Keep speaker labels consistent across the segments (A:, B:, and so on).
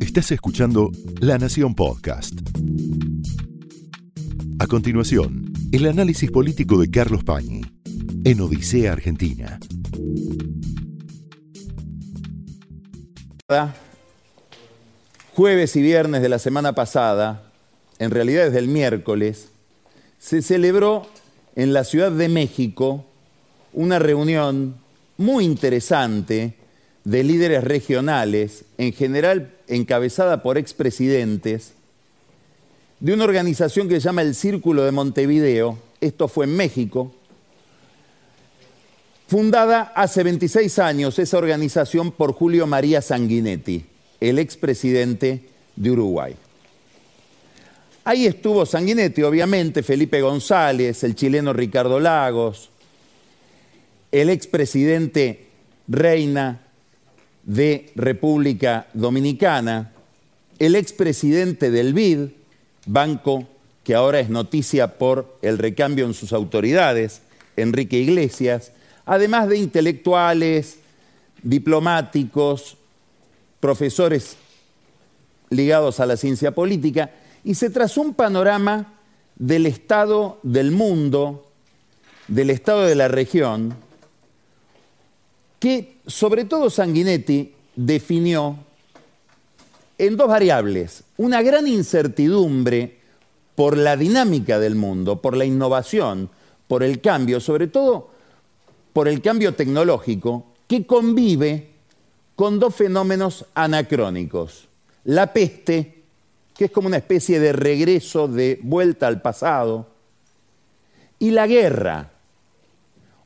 A: Estás escuchando La Nación Podcast. A continuación, el análisis político de Carlos Pañi en Odisea Argentina.
B: Jueves y viernes de la semana pasada, en realidad desde el miércoles, se celebró en la Ciudad de México una reunión muy interesante de líderes regionales, en general encabezada por expresidentes, de una organización que se llama el Círculo de Montevideo, esto fue en México, fundada hace 26 años esa organización por Julio María Sanguinetti, el expresidente de Uruguay. Ahí estuvo Sanguinetti, obviamente, Felipe González, el chileno Ricardo Lagos, el expresidente Reina de República Dominicana, el expresidente del BID, banco que ahora es noticia por el recambio en sus autoridades, Enrique Iglesias, además de intelectuales, diplomáticos, profesores ligados a la ciencia política, y se trazó un panorama del estado del mundo, del estado de la región, que sobre todo Sanguinetti definió en dos variables. Una gran incertidumbre por la dinámica del mundo, por la innovación, por el cambio, sobre todo por el cambio tecnológico, que convive con dos fenómenos anacrónicos. La peste que es como una especie de regreso de vuelta al pasado, y la guerra.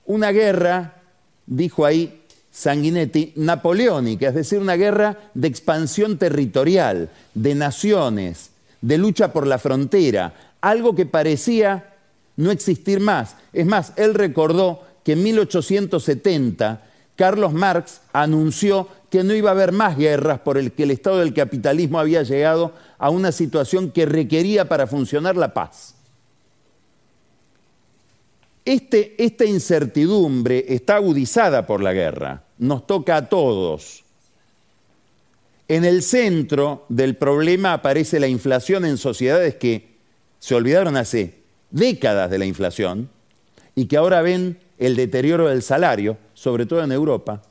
B: Una guerra, dijo ahí Sanguinetti, napoleónica, es decir, una guerra de expansión territorial, de naciones, de lucha por la frontera, algo que parecía no existir más. Es más, él recordó que en 1870 Carlos Marx anunció que no iba a haber más guerras por el que el estado del capitalismo había llegado a una situación que requería para funcionar la paz. Este, esta incertidumbre está agudizada por la guerra, nos toca a todos. En el centro del problema aparece la inflación en sociedades que se olvidaron hace décadas de la inflación y que ahora ven el deterioro del salario, sobre todo en Europa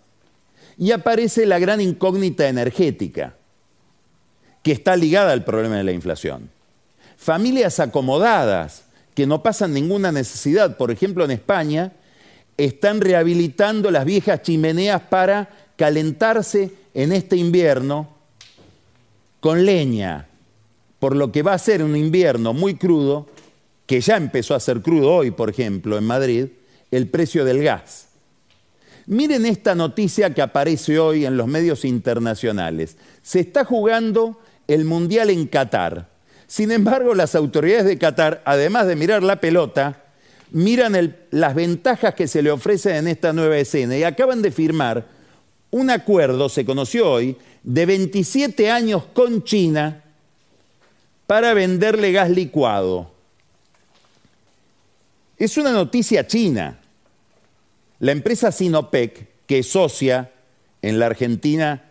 B: y aparece la gran incógnita energética, que está ligada al problema de la inflación. Familias acomodadas, que no pasan ninguna necesidad, por ejemplo en España, están rehabilitando las viejas chimeneas para calentarse en este invierno con leña, por lo que va a ser un invierno muy crudo, que ya empezó a ser crudo hoy, por ejemplo, en Madrid, el precio del gas. Miren esta noticia que aparece hoy en los medios internacionales. Se está jugando el Mundial en Qatar. Sin embargo, las autoridades de Qatar, además de mirar la pelota, miran las ventajas que se le ofrecen en esta nueva escena y acaban de firmar un acuerdo, se conoció hoy, de 27 años con China para venderle gas licuado. Es una noticia china. La empresa Sinopec, que es socia en la Argentina,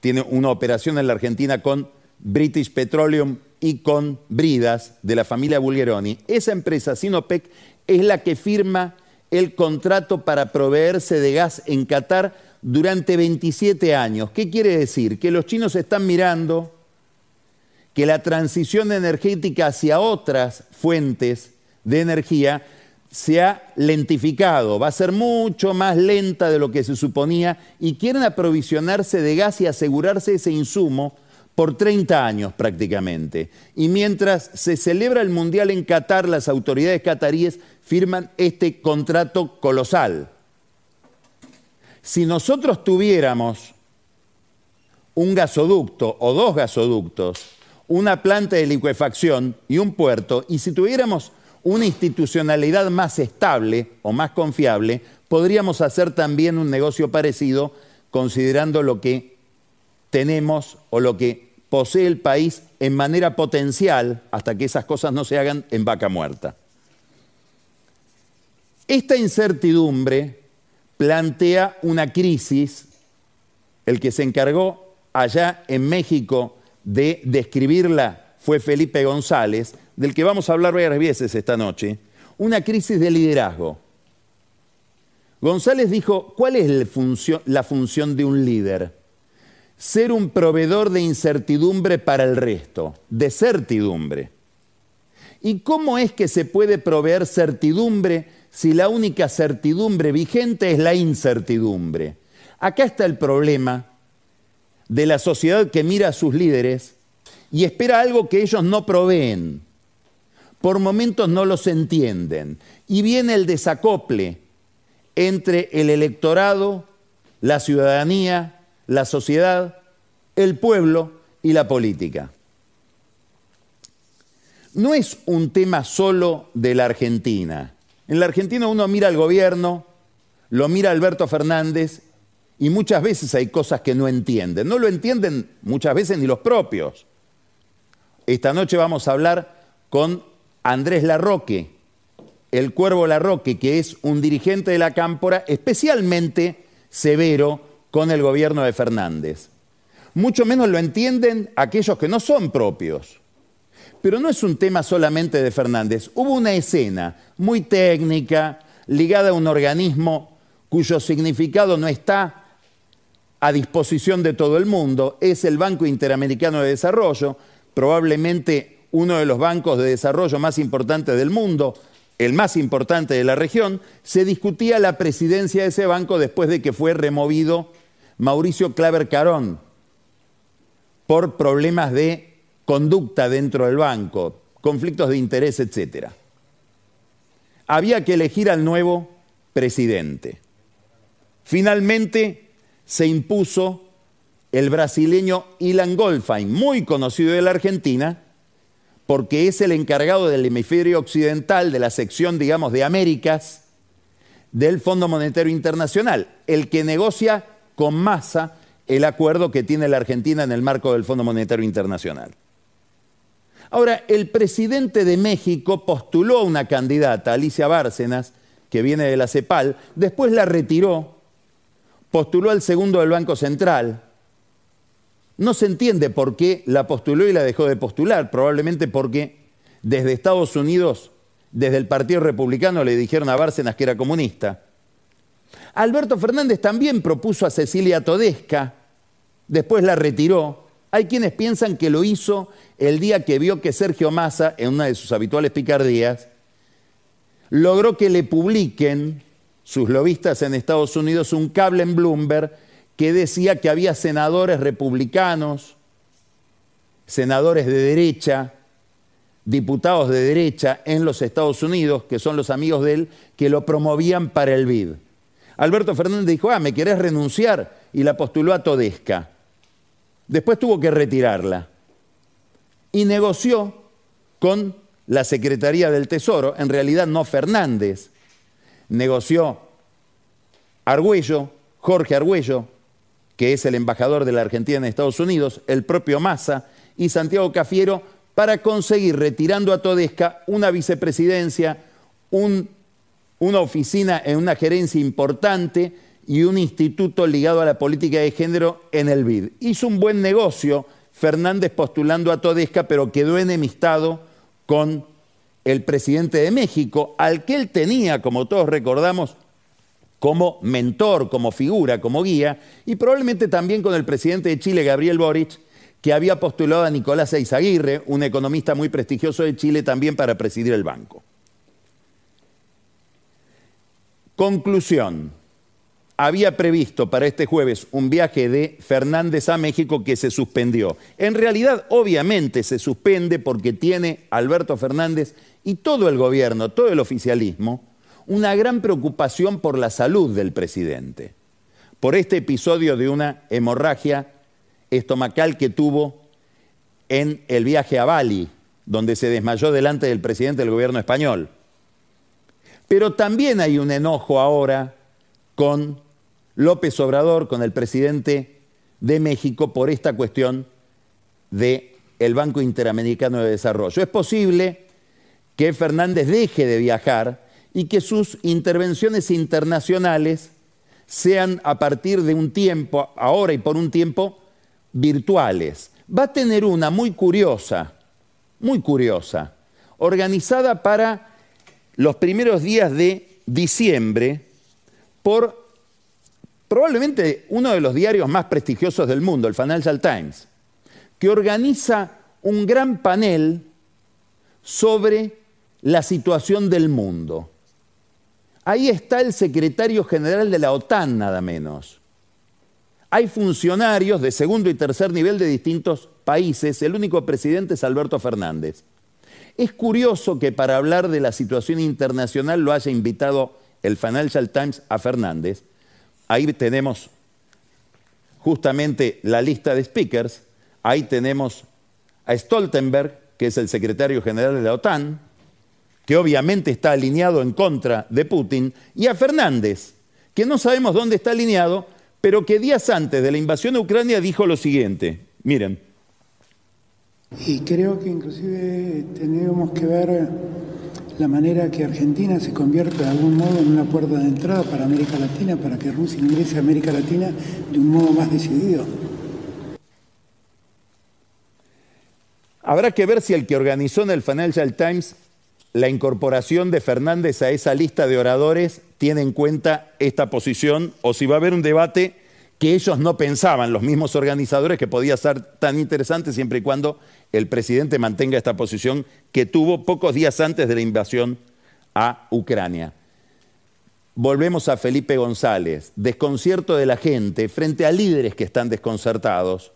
B: tiene una operación en la Argentina con British Petroleum y con Bridas de la familia Bulgeroni. Esa empresa, Sinopec, es la que firma el contrato para proveerse de gas en Qatar durante 27 años. ¿Qué quiere decir? Que los chinos están mirando que la transición energética hacia otras fuentes de energía se ha lentificado, va a ser mucho más lenta de lo que se suponía y quieren aprovisionarse de gas y asegurarse ese insumo por 30 años prácticamente. Y mientras se celebra el Mundial en Qatar, las autoridades cataríes firman este contrato colosal. Si nosotros tuviéramos un gasoducto o dos gasoductos, una planta de liquefacción y un puerto, y si tuviéramos una institucionalidad más estable o más confiable, podríamos hacer también un negocio parecido considerando lo que tenemos o lo que posee el país en manera potencial hasta que esas cosas no se hagan en vaca muerta. Esta incertidumbre plantea una crisis. El que se encargó allá en México de describirla fue Felipe González, del que vamos a hablar varias veces esta noche, una crisis de liderazgo. González dijo, ¿cuál es la función de un líder? Ser un proveedor de incertidumbre para el resto, de certidumbre. ¿Y cómo es que se puede proveer certidumbre si la única certidumbre vigente es la incertidumbre? Acá está el problema de la sociedad que mira a sus líderes y espera algo que ellos no proveen. Por momentos no los entienden. Y viene el desacople entre el electorado, la ciudadanía, la sociedad, el pueblo y la política. No es un tema solo de la Argentina. En la Argentina uno mira al gobierno, lo mira Alberto Fernández y muchas veces hay cosas que no entienden. No lo entienden muchas veces ni los propios. Esta noche vamos a hablar con Andrés Larroque, el Cuervo Larroque, que es un dirigente de la Cámpora especialmente severo con el gobierno de Fernández. Mucho menos lo entienden aquellos que no son propios. Pero no es un tema solamente de Fernández. Hubo una escena muy técnica, ligada a un organismo cuyo significado no está a disposición de todo el mundo, es el Banco Interamericano de Desarrollo, probablemente uno de los bancos de desarrollo más importantes del mundo, el más importante de la región, se discutía la presidencia de ese banco después de que fue removido Mauricio Claver Carón por problemas de conducta dentro del banco, conflictos de interés, etc. Había que elegir al nuevo presidente. Finalmente se impuso el brasileño Ilan Goldfein, muy conocido de la Argentina, porque es el encargado del hemisferio occidental, de la sección, digamos, de Américas, del Fondo Monetario Internacional, el que negocia con masa el acuerdo que tiene la Argentina en el marco del Fondo Monetario Internacional. Ahora, el presidente de México postuló una candidata, Alicia Bárcenas, que viene de la CEPAL, después la retiró, postuló al segundo del Banco Central, no se entiende por qué la postuló y la dejó de postular, probablemente porque desde Estados Unidos, desde el Partido Republicano, le dijeron a Bárcenas que era comunista. Alberto Fernández también propuso a Cecilia Todesca, después la retiró. Hay quienes piensan que lo hizo el día que vio que Sergio Massa, en una de sus habituales picardías, logró que le publiquen sus lobistas en Estados Unidos un cable en Bloomberg que decía que había senadores republicanos, senadores de derecha, diputados de derecha en los Estados Unidos, que son los amigos de él, que lo promovían para el BID. Alberto Fernández dijo, ah, ¿me querés renunciar? Y la postuló a Todesca. Después tuvo que retirarla. Y negoció con la Secretaría del Tesoro, en realidad no Fernández, negoció Argüello, Jorge Argüello, que es el embajador de la Argentina en Estados Unidos, el propio Massa y Santiago Cafiero, para conseguir, retirando a Todesca, una vicepresidencia, una oficina en una gerencia importante y un instituto ligado a la política de género en el BID. Hizo un buen negocio Fernández postulando a Todesca, pero quedó enemistado con el presidente de México, al que él tenía, como todos recordamos, como mentor, como figura, como guía, y probablemente también con el presidente de Chile, Gabriel Boric, que había postulado a Nicolás Eizaguirre, un economista muy prestigioso de Chile, también para presidir el banco. Conclusión. Había previsto para este jueves un viaje de Fernández a México que se suspendió. En realidad, obviamente, se suspende porque tiene Alberto Fernández y todo el gobierno, todo el oficialismo, una gran preocupación por la salud del presidente, por este episodio de una hemorragia estomacal que tuvo en el viaje a Bali, donde se desmayó delante del presidente del gobierno español. Pero también hay un enojo ahora con López Obrador, con el presidente de México, por esta cuestión del el Banco Interamericano de Desarrollo. Es posible que Fernández deje de viajar y que sus intervenciones internacionales sean a partir de un tiempo, ahora y por un tiempo, virtuales. Va a tener una muy curiosa, muy curiosa, organizada para los primeros días de diciembre por probablemente uno de los diarios más prestigiosos del mundo, el Financial Times, que organiza un gran panel sobre la situación del mundo. Ahí está el secretario general de la OTAN, nada menos. Hay funcionarios de segundo y tercer nivel de distintos países, el único presidente es Alberto Fernández. Es curioso que para hablar de la situación internacional lo haya invitado el Financial Times a Fernández. Ahí tenemos justamente la lista de speakers. Ahí tenemos a Stoltenberg, que es el secretario general de la OTAN, que obviamente está alineado en contra de Putin, y a Fernández, que no sabemos dónde está alineado, pero que días antes de la invasión a Ucrania dijo lo siguiente. Miren,
C: y creo que inclusive tenemos que ver la manera que Argentina se convierta de algún modo en una puerta de entrada para América Latina, para que Rusia ingrese a América Latina de un modo más decidido.
B: Habrá que ver si el que organizó en el Financial Times la incorporación de Fernández a esa lista de oradores tiene en cuenta esta posición o si va a haber un debate que ellos no pensaban, los mismos organizadores, que podía ser tan interesante siempre y cuando el presidente mantenga esta posición que tuvo pocos días antes de la invasión a Ucrania. Volvemos a Felipe González, desconcierto de la gente frente a líderes que están desconcertados,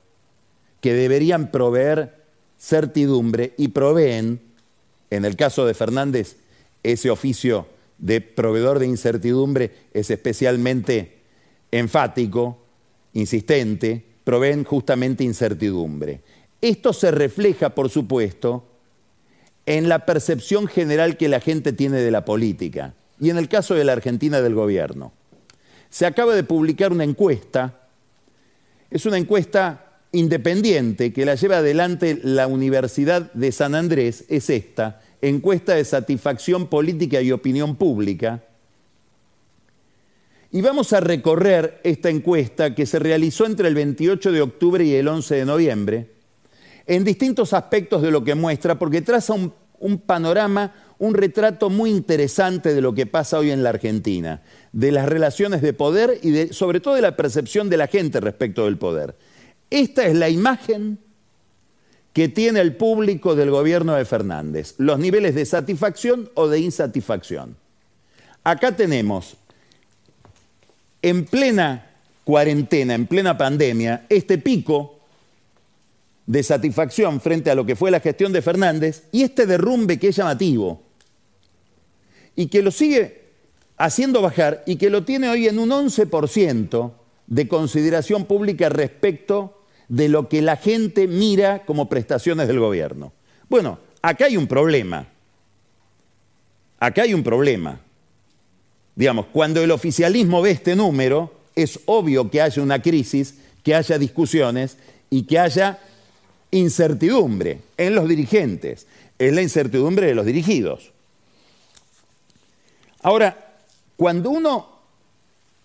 B: que deberían proveer certidumbre y proveen, en el caso de Fernández, ese oficio de proveedor de incertidumbre es especialmente enfático, insistente, proveen justamente incertidumbre. Esto se refleja, por supuesto, en la percepción general que la gente tiene de la política y en el caso de la Argentina del gobierno. Se acaba de publicar una encuesta, es una encuesta independiente que la lleva adelante la Universidad de San Andrés, es esta, encuesta de satisfacción política y opinión pública, y vamos a recorrer esta encuesta que se realizó entre el 28 de octubre y el 11 de noviembre, en distintos aspectos de lo que muestra, porque traza un, panorama, un retrato muy interesante de lo que pasa hoy en la Argentina, de las relaciones de poder y sobre todo de la percepción de la gente respecto del poder. Esta es la imagen que tiene el público del gobierno de Fernández, los niveles de satisfacción o de insatisfacción. Acá tenemos en plena cuarentena, en plena pandemia, este pico de satisfacción frente a lo que fue la gestión de Fernández y este derrumbe que es llamativo y que lo sigue haciendo bajar y que lo tiene hoy en un 11% de consideración pública respecto de lo que la gente mira como prestaciones del gobierno. Bueno, acá hay un problema. Acá hay un problema. Digamos, cuando el oficialismo ve este número, es obvio que haya una crisis, que haya discusiones y que haya incertidumbre en los dirigentes. Es la incertidumbre de los dirigidos. Ahora, cuando uno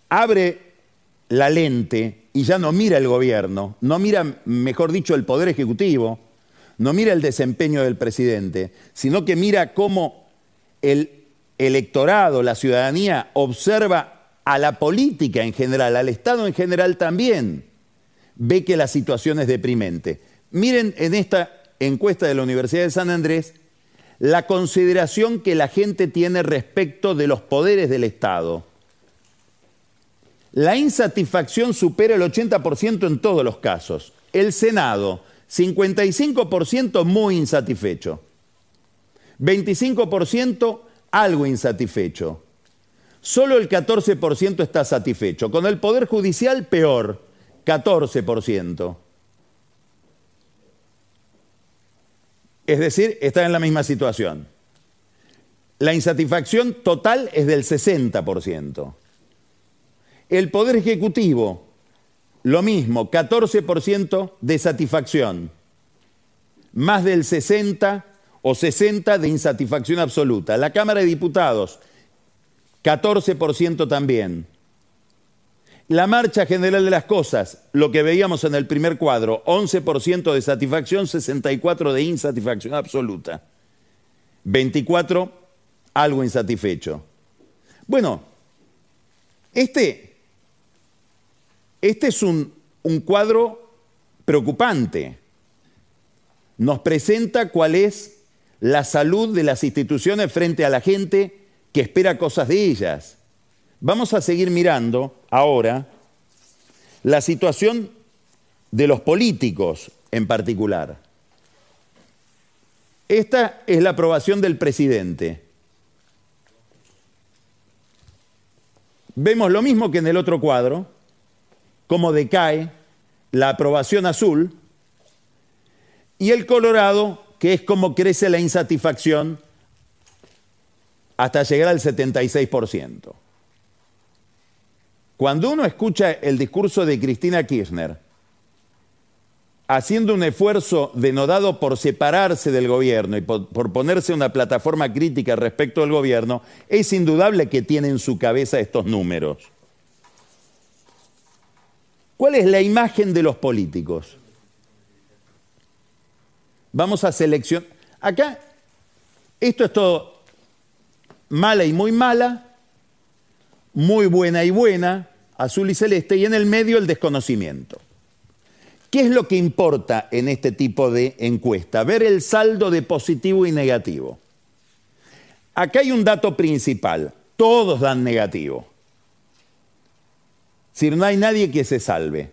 B: abre la lente y ya no mira el gobierno, no mira, mejor dicho, el poder ejecutivo, no mira el desempeño del presidente, sino que mira cómo el electorado, la ciudadanía, observa a la política en general, al Estado en general también, ve que la situación es deprimente. Miren en esta encuesta de la Universidad de San Andrés la consideración que la gente tiene respecto de los poderes del Estado. La insatisfacción supera el 80% en todos los casos. El Senado, 55% muy insatisfecho. 25% algo insatisfecho. Solo el 14% está satisfecho. Con el Poder Judicial, peor, 14%. Es decir, está en la misma situación. La insatisfacción total es del 60%. El Poder Ejecutivo, lo mismo, 14% de satisfacción. Más del 60% o 60 de insatisfacción absoluta. La Cámara de Diputados, 14% también. La marcha general de las cosas, lo que veíamos en el primer cuadro, 11% de satisfacción, 64% de insatisfacción absoluta. 24 algo insatisfecho. Bueno, este, este es un, un cuadro preocupante. Nos presenta cuál es la salud de las instituciones frente a la gente que espera cosas de ellas. Vamos a seguir mirando ahora la situación de los políticos en particular. Esta es la aprobación del presidente. Vemos lo mismo que en el otro cuadro, cómo decae la aprobación azul y el colorado, que es como crece la insatisfacción hasta llegar al 76%. Cuando uno escucha el discurso de Cristina Kirchner, haciendo un esfuerzo denodado por separarse del gobierno y por, ponerse una plataforma crítica respecto al gobierno, es indudable que tiene en su cabeza estos números. ¿Cuál es la imagen de los políticos? Vamos a seleccionar. Acá, esto es todo mala y muy mala, muy buena y buena, azul y celeste, y en el medio el desconocimiento. ¿Qué es lo que importa en este tipo de encuesta? Ver el saldo de positivo y negativo. Acá hay un dato principal, todos dan negativo. Si no hay nadie que se salve.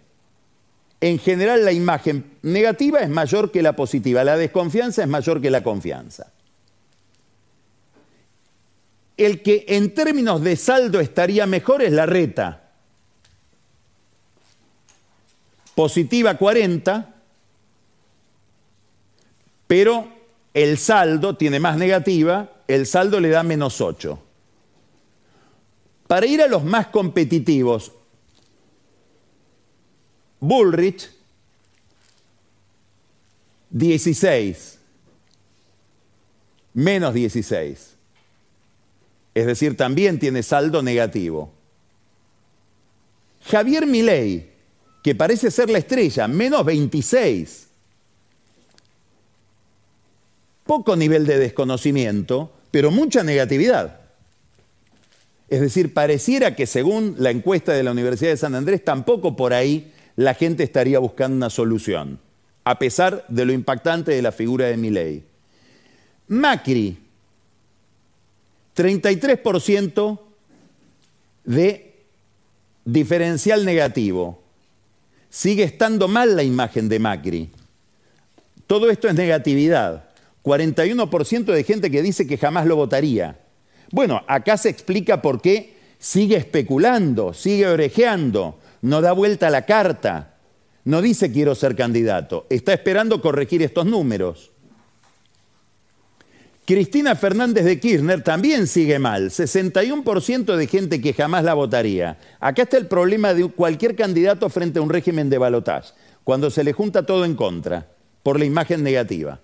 B: En general la imagen negativa es mayor que la positiva, la desconfianza es mayor que la confianza. El que en términos de saldo estaría mejor es la reta, positiva 40, pero el saldo tiene más negativa, el saldo le da menos 8. Para ir a los más competitivos, Bullrich, 16, menos 16. Es decir, también tiene saldo negativo. Javier Milei, que parece ser la estrella, menos 26. Poco nivel de desconocimiento, pero mucha negatividad. Es decir, pareciera que según la encuesta de la Universidad de San Andrés, tampoco por ahí la gente estaría buscando una solución, a pesar de lo impactante de la figura de Milei. Macri, 33% de diferencial negativo sigue estando mal la imagen de Macri. Todo esto es negatividad. 41% de gente que dice que jamás lo votaría. Bueno, acá se explica por qué sigue especulando, sigue orejeando, no da vuelta a la carta, no dice quiero ser candidato, está esperando corregir estos números. Cristina Fernández de Kirchner también sigue mal, 61% de gente que jamás la votaría. Acá está el problema de cualquier candidato frente a un régimen de balotaje, cuando se le junta todo en contra, por la imagen negativa.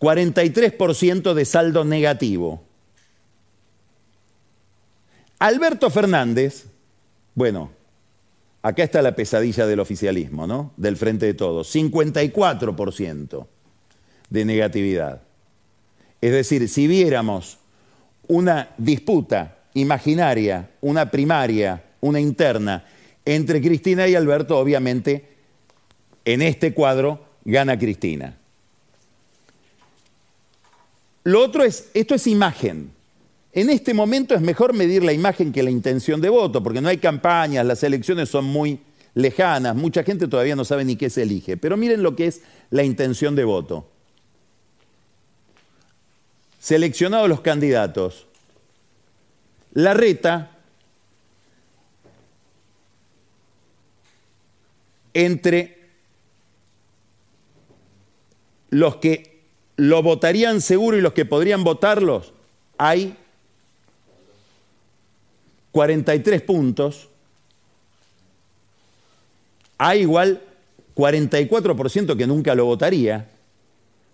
B: 43% de saldo negativo. Alberto Fernández, bueno, acá está la pesadilla del oficialismo, ¿no? Del frente de todos, 54% de negatividad. Es decir, si viéramos una disputa imaginaria, una primaria, una interna entre Cristina y Alberto, obviamente en este cuadro gana Cristina. Lo otro es, esto es imagen. En este momento es mejor medir la imagen que la intención de voto, porque no hay campañas, las elecciones son muy lejanas, mucha gente todavía no sabe ni qué se elige. Pero miren lo que es la intención de voto seleccionados los candidatos, la reta entre los que lo votarían seguro y los que podrían votarlos, hay 43 puntos, hay igual 44% que nunca lo votaría,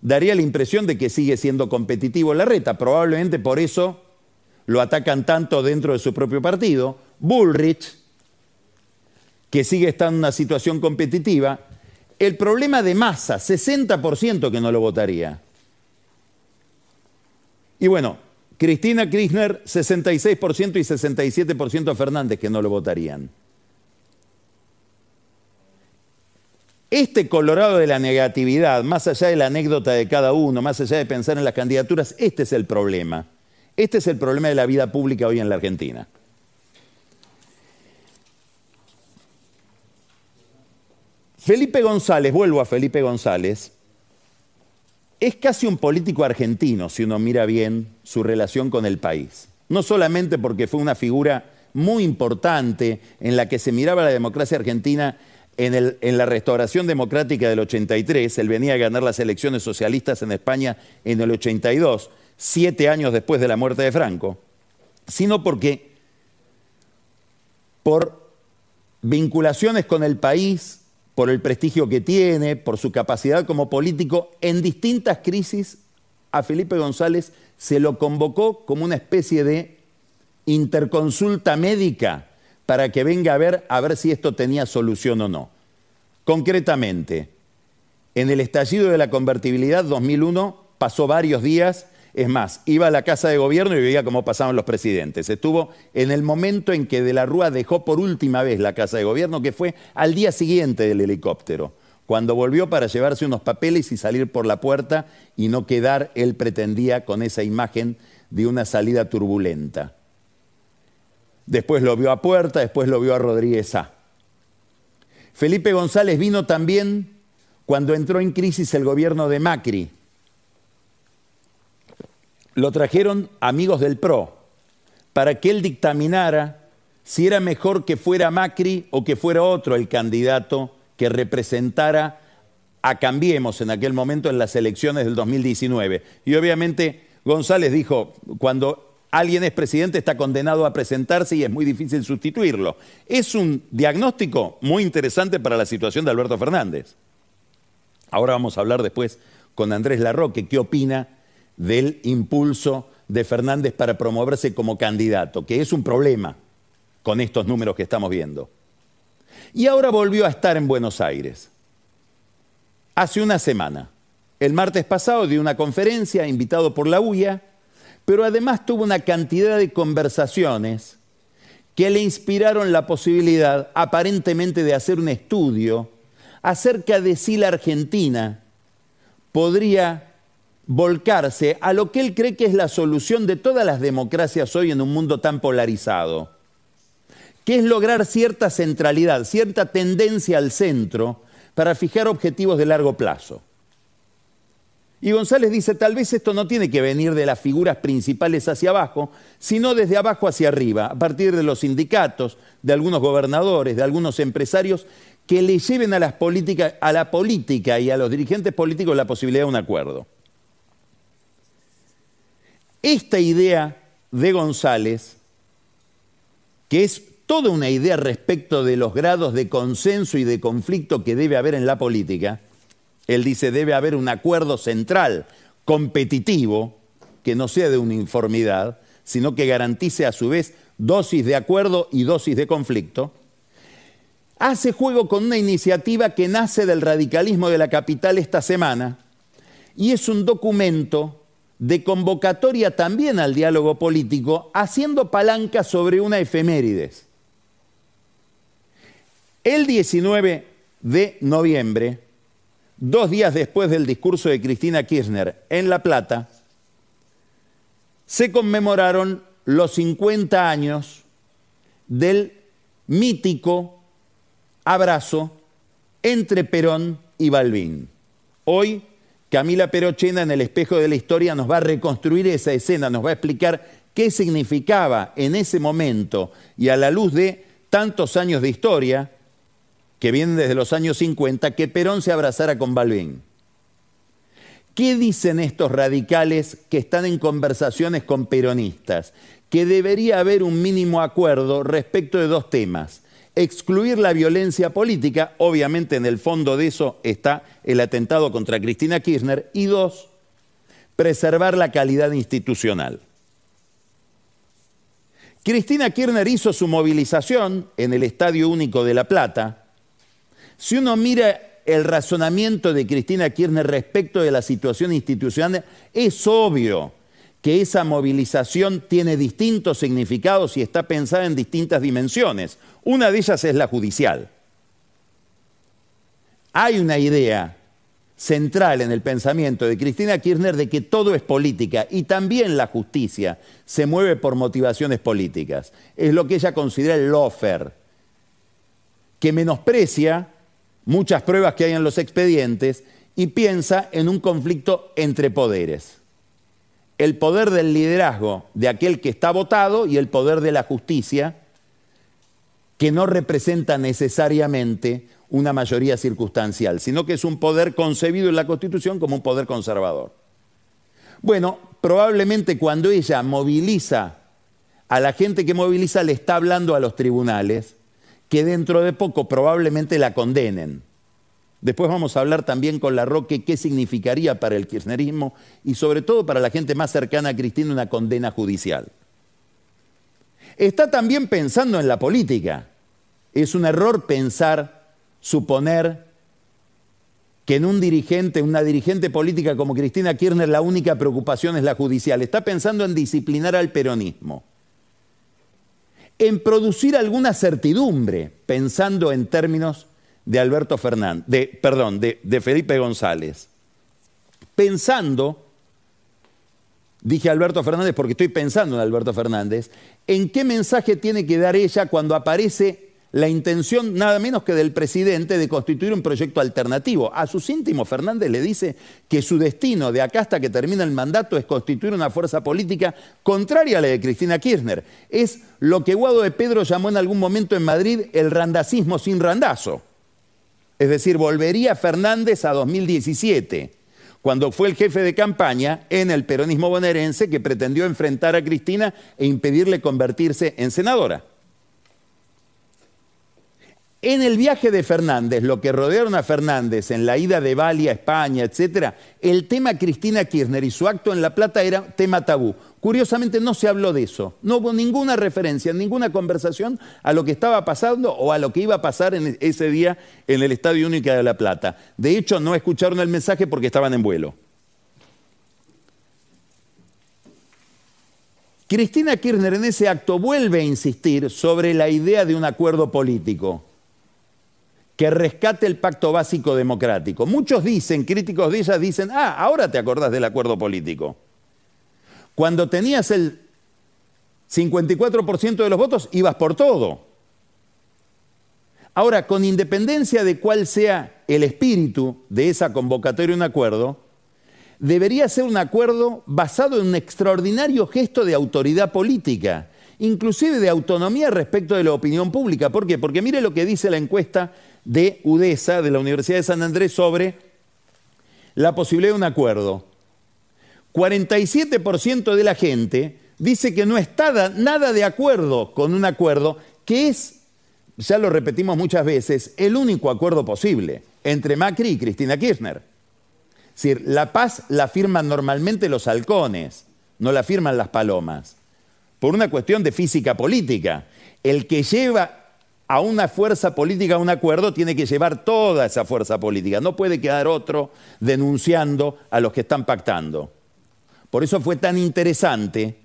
B: daría la impresión de que sigue siendo competitivo la reta. Probablemente por eso lo atacan tanto dentro de su propio partido, Bullrich, que sigue estando en una situación competitiva, el problema de masa, 60% que no lo votaría. Y bueno, Cristina Kirchner, 66% y 67% Fernández que no lo votarían. Este Colorado de la negatividad, más allá de la anécdota de cada uno, más allá de pensar en las candidaturas, este es el problema. Este es el problema de la vida pública hoy en la Argentina. Felipe González, vuelvo a Felipe González, es casi un político argentino, si uno mira bien su relación con el país. No solamente porque fue una figura muy importante en la que se miraba la democracia argentina en, la restauración democrática del 83, él venía a ganar las elecciones socialistas en España en el 82, siete años después de la muerte de Franco, sino porque por vinculaciones con el país, por el prestigio que tiene, por su capacidad como político, en distintas crisis a Felipe González se lo convocó como una especie de interconsulta médica para que venga a ver a ver si esto tenía solución o no. Concretamente, en el estallido de la convertibilidad 2001 pasó varios días es más, iba a la casa de gobierno y veía cómo pasaban los presidentes. Estuvo en el momento en que De la Rúa dejó por última vez la casa de gobierno, que fue al día siguiente del helicóptero, cuando volvió para llevarse unos papeles y salir por la puerta y no quedar, él pretendía, con esa imagen de una salida turbulenta. Después lo vio a Puerta, después lo vio a Rodríguez A. Felipe González vino también cuando entró en crisis el gobierno de Macri lo trajeron amigos del PRO para que él dictaminara si era mejor que fuera Macri o que fuera otro el candidato que representara a Cambiemos en aquel momento en las elecciones del 2019. Y obviamente González dijo, cuando alguien es presidente está condenado a presentarse y es muy difícil sustituirlo. Es un diagnóstico muy interesante para la situación de Alberto Fernández. Ahora vamos a hablar después con Andrés Larroque, qué opina del impulso de Fernández para promoverse como candidato, que es un problema con estos números que estamos viendo. Y ahora volvió a estar en Buenos Aires. Hace una semana. El martes pasado dio una conferencia invitado por la UIA, pero además tuvo una cantidad de conversaciones que le inspiraron la posibilidad aparentemente de hacer un estudio acerca de si la Argentina podría volcarse a lo que él cree que es la solución de todas las democracias hoy en un mundo tan polarizado, que es lograr cierta centralidad, cierta tendencia al centro para fijar objetivos de largo plazo. Y González dice, tal vez esto no tiene que venir de las figuras principales hacia abajo, sino desde abajo hacia arriba, a partir de los sindicatos, de algunos gobernadores, de algunos empresarios, que le lleven a, las a la política y a los dirigentes políticos la posibilidad de un acuerdo. Esta idea de González, que es toda una idea respecto de los grados de consenso y de conflicto que debe haber en la política, él dice debe haber un acuerdo central, competitivo, que no sea de uniformidad, sino que garantice a su vez dosis de acuerdo y dosis de conflicto, hace juego con una iniciativa que nace del radicalismo de la capital esta semana y es un documento de convocatoria también al diálogo político, haciendo palanca sobre una efemérides. El 19 de noviembre, dos días después del discurso de Cristina Kirchner en La Plata, se conmemoraron los 50 años del mítico abrazo entre Perón y Balbín. Hoy Camila Perochena en el espejo de la historia nos va a reconstruir esa escena, nos va a explicar qué significaba en ese momento y a la luz de tantos años de historia, que vienen desde los años 50, que Perón se abrazara con Balbín. ¿Qué dicen estos radicales que están en conversaciones con peronistas? Que debería haber un mínimo acuerdo respecto de dos temas excluir la violencia política, obviamente en el fondo de eso está el atentado contra Cristina Kirchner, y dos, preservar la calidad institucional. Cristina Kirchner hizo su movilización en el Estadio Único de La Plata. Si uno mira el razonamiento de Cristina Kirchner respecto de la situación institucional, es obvio que esa movilización tiene distintos significados y está pensada en distintas dimensiones. Una de ellas es la judicial. Hay una idea central en el pensamiento de Cristina Kirchner de que todo es política y también la justicia se mueve por motivaciones políticas. Es lo que ella considera el lofer, que menosprecia muchas pruebas que hay en los expedientes y piensa en un conflicto entre poderes. El poder del liderazgo de aquel que está votado y el poder de la justicia, que no representa necesariamente una mayoría circunstancial, sino que es un poder concebido en la Constitución como un poder conservador. Bueno, probablemente cuando ella moviliza a la gente que moviliza, le está hablando a los tribunales, que dentro de poco probablemente la condenen. Después vamos a hablar también con la Roque qué significaría para el kirchnerismo y sobre todo para la gente más cercana a Cristina una condena judicial. Está también pensando en la política. Es un error pensar suponer que en un dirigente, una dirigente política como Cristina Kirchner, la única preocupación es la judicial. Está pensando en disciplinar al peronismo, en producir alguna certidumbre, pensando en términos de Alberto Fernández, de, perdón, de, de Felipe González, pensando, dije Alberto Fernández porque estoy pensando en Alberto Fernández, en qué mensaje tiene que dar ella cuando aparece la intención nada menos que del presidente de constituir un proyecto alternativo. A sus íntimos Fernández le dice que su destino de acá hasta que termina el mandato es constituir una fuerza política contraria a la de Cristina Kirchner. Es lo que Guado de Pedro llamó en algún momento en Madrid el randacismo sin randazo. Es decir, volvería Fernández a 2017 cuando fue el jefe de campaña en el peronismo bonaerense que pretendió enfrentar a Cristina e impedirle convertirse en senadora. En el viaje de Fernández, lo que rodearon a Fernández en la ida de Bali a España, etc., el tema Cristina Kirchner y su acto en La Plata era tema tabú. Curiosamente no se habló de eso. No hubo ninguna referencia, ninguna conversación a lo que estaba pasando o a lo que iba a pasar en ese día en el Estadio Único de La Plata. De hecho, no escucharon el mensaje porque estaban en vuelo. Cristina Kirchner en ese acto vuelve a insistir sobre la idea de un acuerdo político que rescate el pacto básico democrático. Muchos dicen, críticos de ella, dicen, ah, ahora te acordás del acuerdo político. Cuando tenías el 54% de los votos, ibas por todo. Ahora, con independencia de cuál sea el espíritu de esa convocatoria un acuerdo, debería ser un acuerdo basado en un extraordinario gesto de autoridad política, inclusive de autonomía respecto de la opinión pública. ¿Por qué? Porque mire lo que dice la encuesta de UDESA, de la Universidad de San Andrés, sobre la posibilidad de un acuerdo. 47% de la gente dice que no está nada de acuerdo con un acuerdo que es, ya lo repetimos muchas veces, el único acuerdo posible entre Macri y Cristina Kirchner. Es decir, la paz la firman normalmente los halcones, no la firman las palomas, por una cuestión de física política. El que lleva a una fuerza política, a un acuerdo, tiene que llevar toda esa fuerza política. No puede quedar otro denunciando a los que están pactando. Por eso fue tan interesante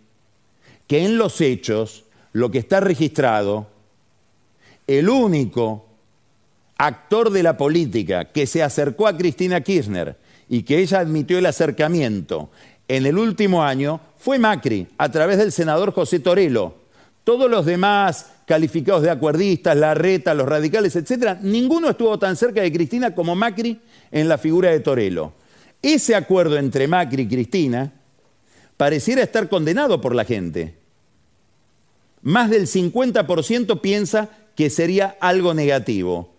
B: que en los hechos, lo que está registrado, el único actor de la política que se acercó a Cristina Kirchner y que ella admitió el acercamiento en el último año fue Macri, a través del senador José Torello. Todos los demás calificados de acuerdistas, la reta, los radicales, etcétera, ninguno estuvo tan cerca de Cristina como Macri en la figura de Torello. Ese acuerdo entre Macri y Cristina pareciera estar condenado por la gente. Más del 50% piensa que sería algo negativo.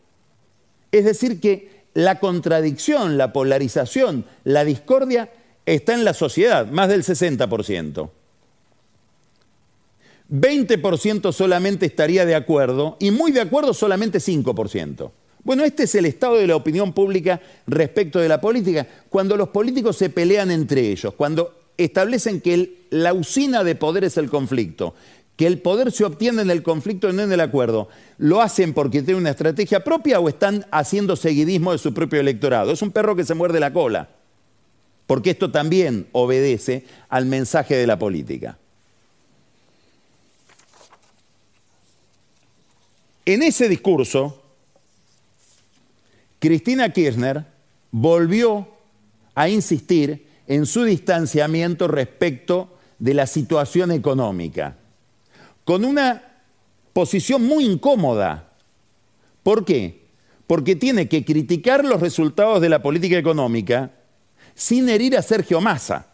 B: Es decir, que la contradicción, la polarización, la discordia está en la sociedad, más del 60%. 20% solamente estaría de acuerdo y muy de acuerdo solamente 5%. Bueno, este es el estado de la opinión pública respecto de la política, cuando los políticos se pelean entre ellos, cuando establecen que la usina de poder es el conflicto, que el poder se obtiene en el conflicto y no en el acuerdo, ¿lo hacen porque tienen una estrategia propia o están haciendo seguidismo de su propio electorado? Es un perro que se muerde la cola, porque esto también obedece al mensaje de la política. En ese discurso, Cristina Kirchner volvió a insistir en su distanciamiento respecto de la situación económica, con una posición muy incómoda. ¿Por qué? Porque tiene que criticar los resultados de la política económica sin herir a Sergio Massa,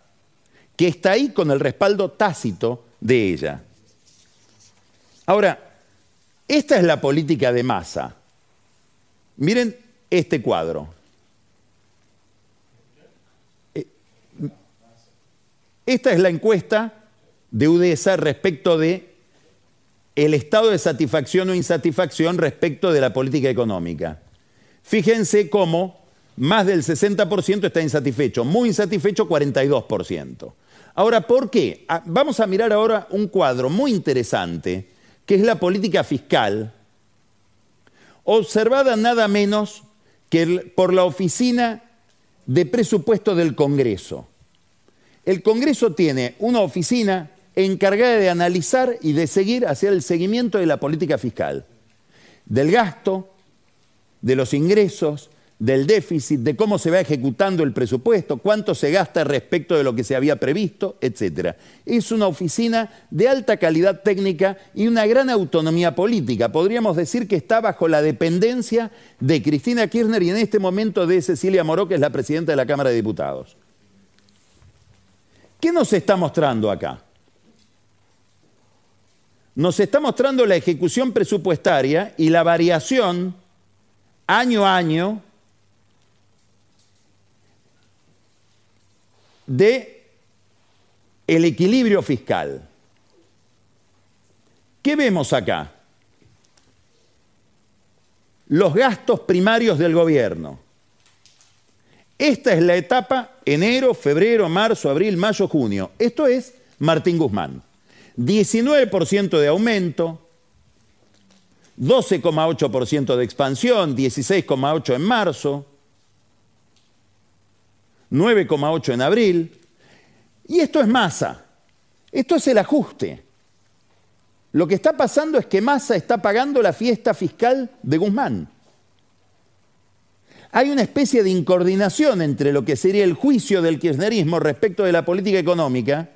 B: que está ahí con el respaldo tácito de ella. Ahora, esta es la política de Massa. Miren este cuadro. Esta es la encuesta de UDESA respecto de el estado de satisfacción o insatisfacción respecto de la política económica. Fíjense cómo más del 60% está insatisfecho, muy insatisfecho 42%. Ahora, ¿por qué? Ah, vamos a mirar ahora un cuadro muy interesante, que es la política fiscal, observada nada menos que por la Oficina de Presupuesto del Congreso el Congreso tiene una oficina encargada de analizar y de seguir hacia el seguimiento de la política fiscal, del gasto, de los ingresos, del déficit, de cómo se va ejecutando el presupuesto, cuánto se gasta respecto de lo que se había previsto, etc. Es una oficina de alta calidad técnica y una gran autonomía política. Podríamos decir que está bajo la dependencia de Cristina Kirchner y en este momento de Cecilia Moró, que es la presidenta de la Cámara de Diputados. ¿Qué nos está mostrando acá? Nos está mostrando la ejecución presupuestaria y la variación año a año de el equilibrio fiscal. ¿Qué vemos acá? Los gastos primarios del gobierno. Esta es la etapa enero, febrero, marzo, abril, mayo, junio. Esto es Martín Guzmán. 19% de aumento, 12,8% de expansión, 16,8% en marzo, 9,8% en abril. Y esto es masa. Esto es el ajuste. Lo que está pasando es que Massa está pagando la fiesta fiscal de Guzmán hay una especie de incoordinación entre lo que sería el juicio del kirchnerismo respecto de la política económica,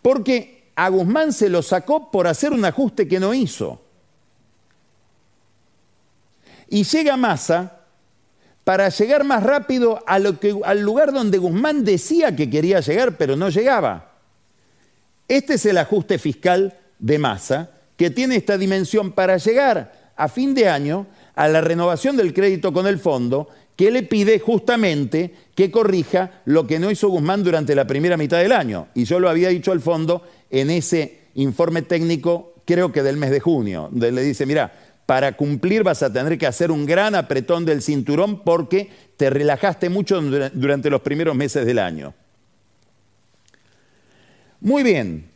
B: porque a Guzmán se lo sacó por hacer un ajuste que no hizo. Y llega Massa para llegar más rápido al lugar donde Guzmán decía que quería llegar, pero no llegaba. Este es el ajuste fiscal de Massa, que tiene esta dimensión para llegar a fin de año a la renovación del crédito con el fondo que le pide justamente que corrija lo que no hizo Guzmán durante la primera mitad del año. Y yo lo había dicho al fondo en ese informe técnico, creo que del mes de junio, donde le dice, mira, para cumplir vas a tener que hacer un gran apretón del cinturón porque te relajaste mucho durante los primeros meses del año. Muy bien.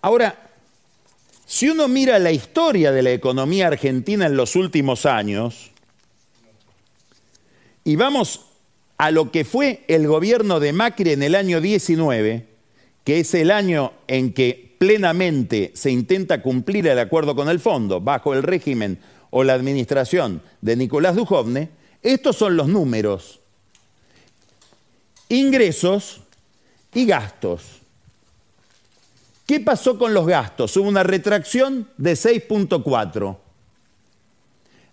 B: Ahora, si uno mira la historia de la economía argentina en los últimos años, y vamos a lo que fue el gobierno de Macri en el año 19, que es el año en que plenamente se intenta cumplir el acuerdo con el fondo bajo el régimen o la administración de Nicolás Dujovne, estos son los números. Ingresos y gastos. ¿Qué pasó con los gastos? Hubo una retracción de 6.4.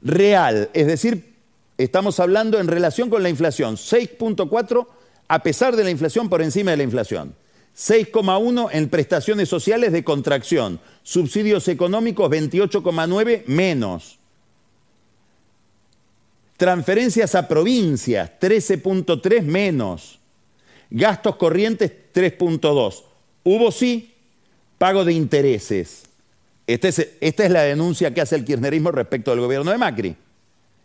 B: Real, es decir, estamos hablando en relación con la inflación, 6.4 a pesar de la inflación por encima de la inflación. 6,1 en prestaciones sociales de contracción, subsidios económicos 28,9 menos. Transferencias a provincias 13.3 menos. Gastos corrientes 3.2. Hubo sí Pago de intereses. Este esta es la denuncia que hace el kirchnerismo respecto al gobierno de Macri,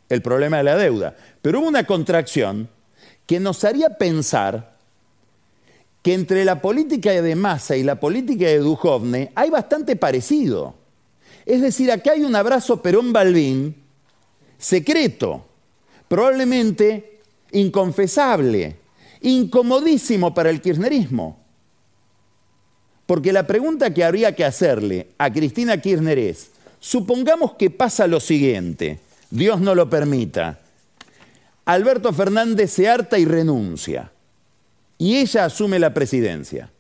B: el problema de la deuda. Pero hubo una contracción que nos haría pensar que entre la política de Massa y la política de Duhovne hay bastante parecido. Es decir, acá hay un abrazo Perón-Balbín secreto, probablemente inconfesable, incomodísimo para el kirchnerismo. Porque la pregunta que habría que hacerle a Cristina Kirchner es, supongamos que pasa lo siguiente, Dios no lo permita, Alberto Fernández se harta y renuncia, y ella asume la presidencia.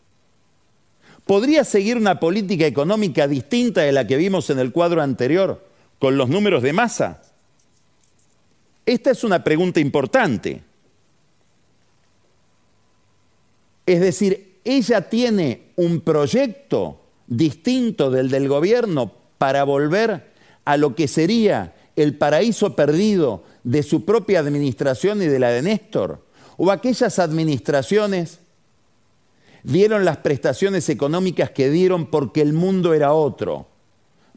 B: ¿Podría seguir una política económica distinta de la que vimos en el cuadro anterior, con los números de masa? Esta es una pregunta importante. Es decir, ella tiene un proyecto distinto del del gobierno para volver a lo que sería el paraíso perdido de su propia administración y de la de Néstor, o aquellas administraciones dieron las prestaciones económicas que dieron porque el mundo era otro,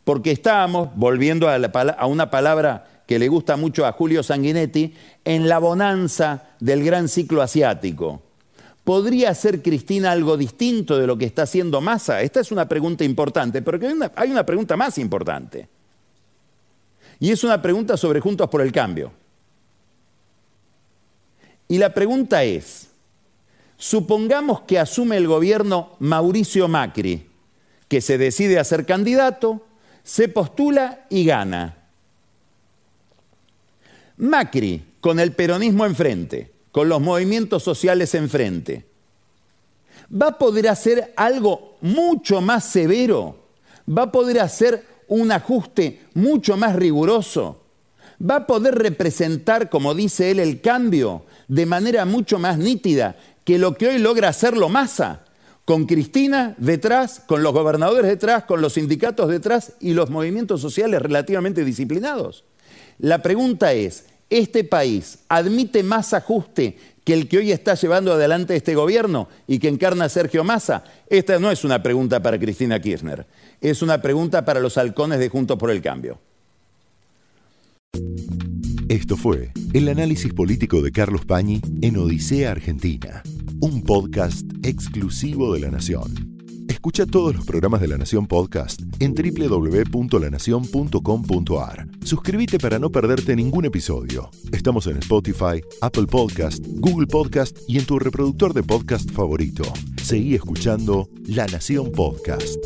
B: porque estábamos, volviendo a, a una palabra que le gusta mucho a Julio Sanguinetti, en la bonanza del gran ciclo asiático. ¿Podría hacer Cristina algo distinto de lo que está haciendo Massa? Esta es una pregunta importante, pero hay una, hay una pregunta más importante. Y es una pregunta sobre Juntos por el Cambio. Y la pregunta es, supongamos que asume el gobierno Mauricio Macri, que se decide a ser candidato, se postula y gana. Macri, con el peronismo enfrente, con los movimientos sociales enfrente, va a poder hacer algo mucho más severo, va a poder hacer un ajuste mucho más riguroso, va a poder representar, como dice él, el cambio de manera mucho más nítida que lo que hoy logra hacerlo Massa, con Cristina detrás, con los gobernadores detrás, con los sindicatos detrás y los movimientos sociales relativamente disciplinados. La pregunta es, ¿este país admite más ajuste que el que hoy está llevando adelante este gobierno y que encarna Sergio Massa? Esta no es una pregunta para Cristina Kirchner, es una pregunta para los halcones de Juntos por el Cambio.
A: Esto fue el análisis político de Carlos Pañi en Odisea Argentina, un podcast exclusivo de La Nación. Escucha todos los programas de La Nación Podcast en www.lanacion.com.ar. Suscríbete para no perderte ningún episodio. Estamos en Spotify, Apple Podcast, Google Podcast y en tu reproductor de podcast favorito. Seguí escuchando La Nación Podcast.